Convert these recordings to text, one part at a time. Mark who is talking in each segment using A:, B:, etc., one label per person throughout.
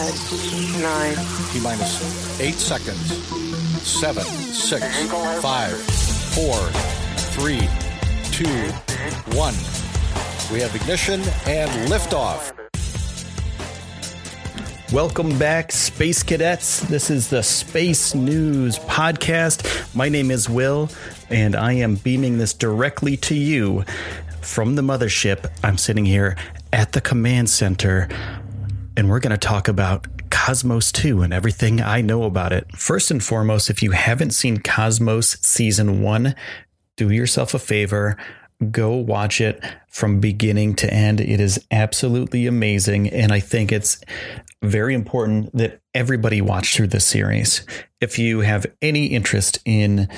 A: Nine.
B: T minus eight seconds. Seven, six, five, four, three, two, one. We have ignition and liftoff.
C: Welcome back, Space Cadets. This is the Space News Podcast. My name is Will, and I am beaming this directly to you from the mothership. I'm sitting here at the command center, and we're going to talk about Cosmos 2 and everything I know about it. First and foremost, if you haven't seen Cosmos Season 1, do yourself a favor. Go watch it from beginning to end. It is absolutely amazing. And I think it's very important that everybody watch through this series. If you have any interest in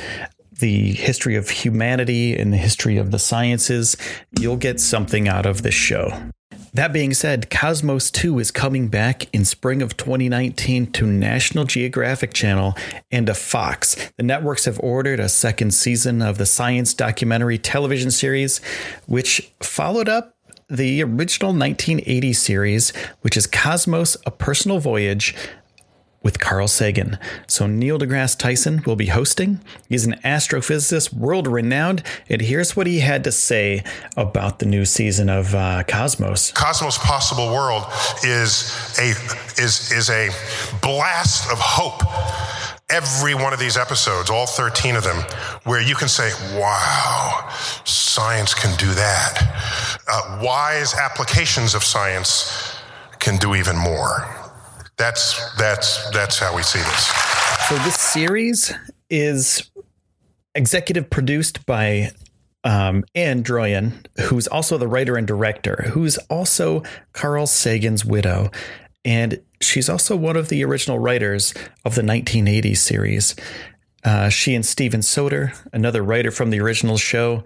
C: the history of humanity and the history of the sciences, you'll get something out of this show. That being said, Cosmos 2 is coming back in spring of 2019 to National Geographic Channel and to Fox. The networks have ordered a second season of the science documentary television series, which followed up the original 1980 series, which is Cosmos A Personal Voyage with Carl Sagan. So Neil deGrasse Tyson will be hosting. He's an astrophysicist, world renowned, and here's what he had to say about the new season of uh, Cosmos.
D: Cosmos Possible World is a is is a blast of hope. Every one of these episodes, all 13 of them, where you can say, wow, science can do that. Uh, wise applications of science can do even more. That's that's that's how we see this.
C: So this series is executive produced by um, Ann Druyan, who's also the writer and director, who's also Carl Sagan's widow. And she's also one of the original writers of the 1980s series. Uh, she and Steven Soter, another writer from the original show,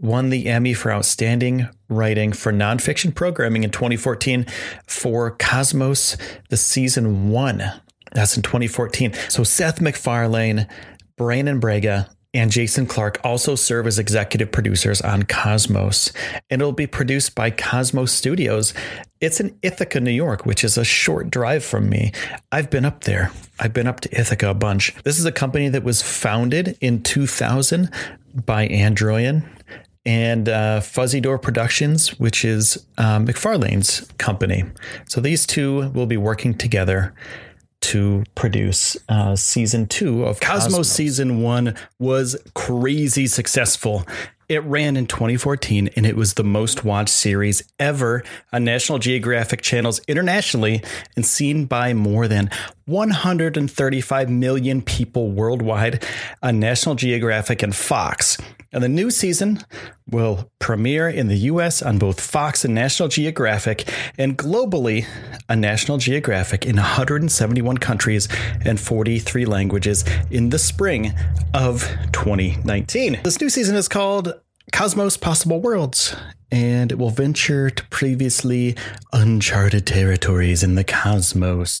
C: won the Emmy for Outstanding Writing for Nonfiction Programming in 2014 for Cosmos, the season one. That's in 2014. So Seth MacFarlane, Brannon Braga, and Jason Clark also serve as executive producers on Cosmos, and it'll be produced by Cosmos Studios. It's in Ithaca, New York, which is a short drive from me. I've been up there. I've been up to Ithaca a bunch. This is a company that was founded in 2000 by Ann Druyan and uh, Fuzzy Door Productions, which is um, MacFarlane's company. So these two will be working together to produce uh, season two of Cosmos. Cosmos. Season one was crazy successful. It ran in 2014 and it was the most watched series ever on National Geographic channels internationally and seen by more than 135 million people worldwide on National Geographic and Fox. And the new season will premiere in the US on both Fox and National Geographic, and globally on National Geographic in 171 countries and 43 languages in the spring of 2019. This new season is called Cosmos Possible Worlds, and it will venture to previously uncharted territories in the cosmos.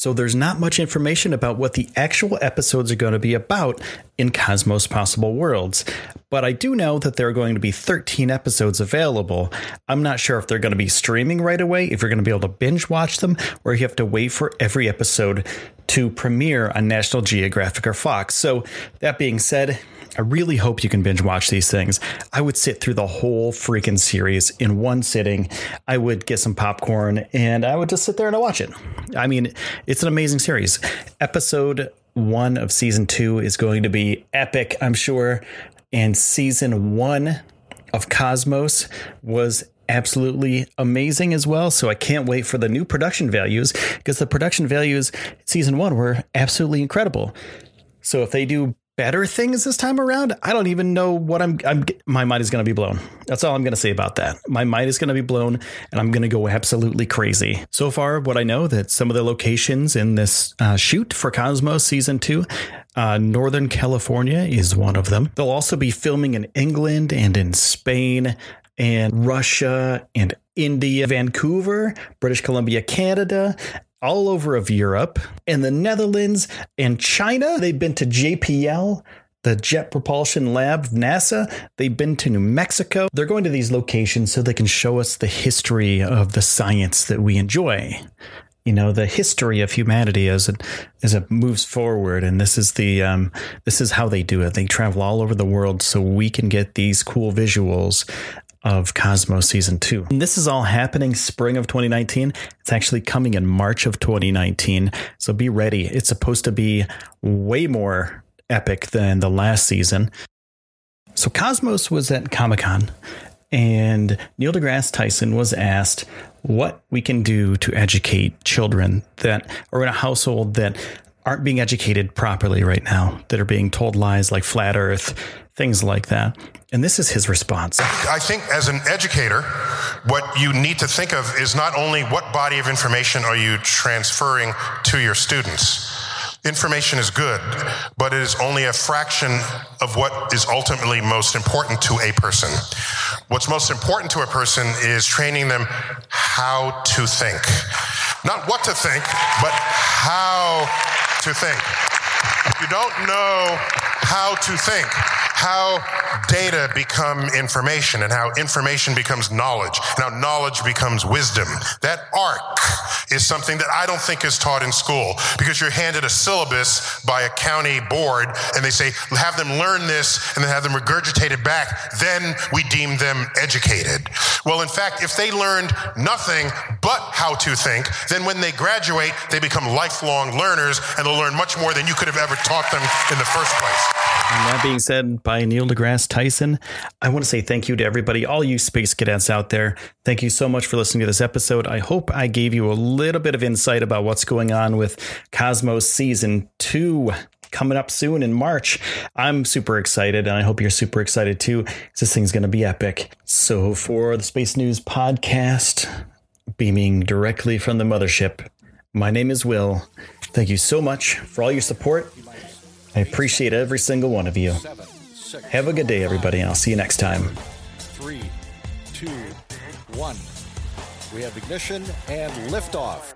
C: So there's not much information about what the actual episodes are going to be about in Cosmos Possible Worlds, but I do know that there are going to be 13 episodes available. I'm not sure if they're going to be streaming right away, if you're going to be able to binge watch them, or you have to wait for every episode to premiere on National Geographic or Fox. So that being said, I really hope you can binge watch these things. I would sit through the whole freaking series in one sitting. I would get some popcorn and I would just sit there and watch it. I mean, it's an amazing series. Episode one of season two is going to be epic, I'm sure. And season one of Cosmos was absolutely amazing as well. So I can't wait for the new production values because the production values season one were absolutely incredible. So if they do better things this time around, I don't even know what I'm. I'm my mind is going to be blown. That's all I'm going to say about that. My mind is going to be blown, and I'm going to go absolutely crazy. So far, what I know that some of the locations in this uh, shoot for Cosmos season two, uh, Northern California is one of them. They'll also be filming in England and in Spain and Russia and India, Vancouver, British Columbia, Canada, all over of Europe and the Netherlands and China. They've been to JPL, the Jet Propulsion Lab NASA. They've been to New Mexico. They're going to these locations so they can show us the history of the science that we enjoy. You know the history of humanity as it as it moves forward, and this is the um, this is how they do it. They travel all over the world so we can get these cool visuals of Cosmos season two. And this is all happening spring of 2019. It's actually coming in March of 2019. So be ready. It's supposed to be way more epic than the last season. So Cosmos was at Comic Con and Neil deGrasse Tyson was asked what we can do to educate children that are in a household that aren't being educated properly right now, that are being told lies like flat earth, things like that. And this is his response.
D: I think as an educator, what you need to think of is not only what body of information are you transferring to your students. Information is good, but it is only a fraction of what is ultimately most important to a person. What's most important to a person is training them how to think. Not what to think, but how to think. If you don't know how to think, how data become information and how information becomes knowledge and how knowledge becomes wisdom. That arc is something that I don't think is taught in school because you're handed a syllabus by a county board and they say, have them learn this and then have them regurgitate it back. Then we deem them educated. Well, in fact, if they learned nothing but how to think, then when they graduate, they become lifelong learners and they'll learn much more than you could have ever taught them in the first place.
C: And that being said, by Neil deGrasse Tyson, I want to say thank you to everybody, all you space cadets out there. Thank you so much for listening to this episode. I hope I gave you a little bit of insight about what's going on with Cosmos Season 2 coming up soon in March. I'm super excited, and I hope you're super excited too. This thing's going to be epic. So, for the Space News Podcast, beaming directly from the mothership, my name is Will. Thank you so much for all your support. I appreciate every single one of you. Have a good day, everybody, and I'll see you next time.
B: Three, two, one. We have ignition and liftoff.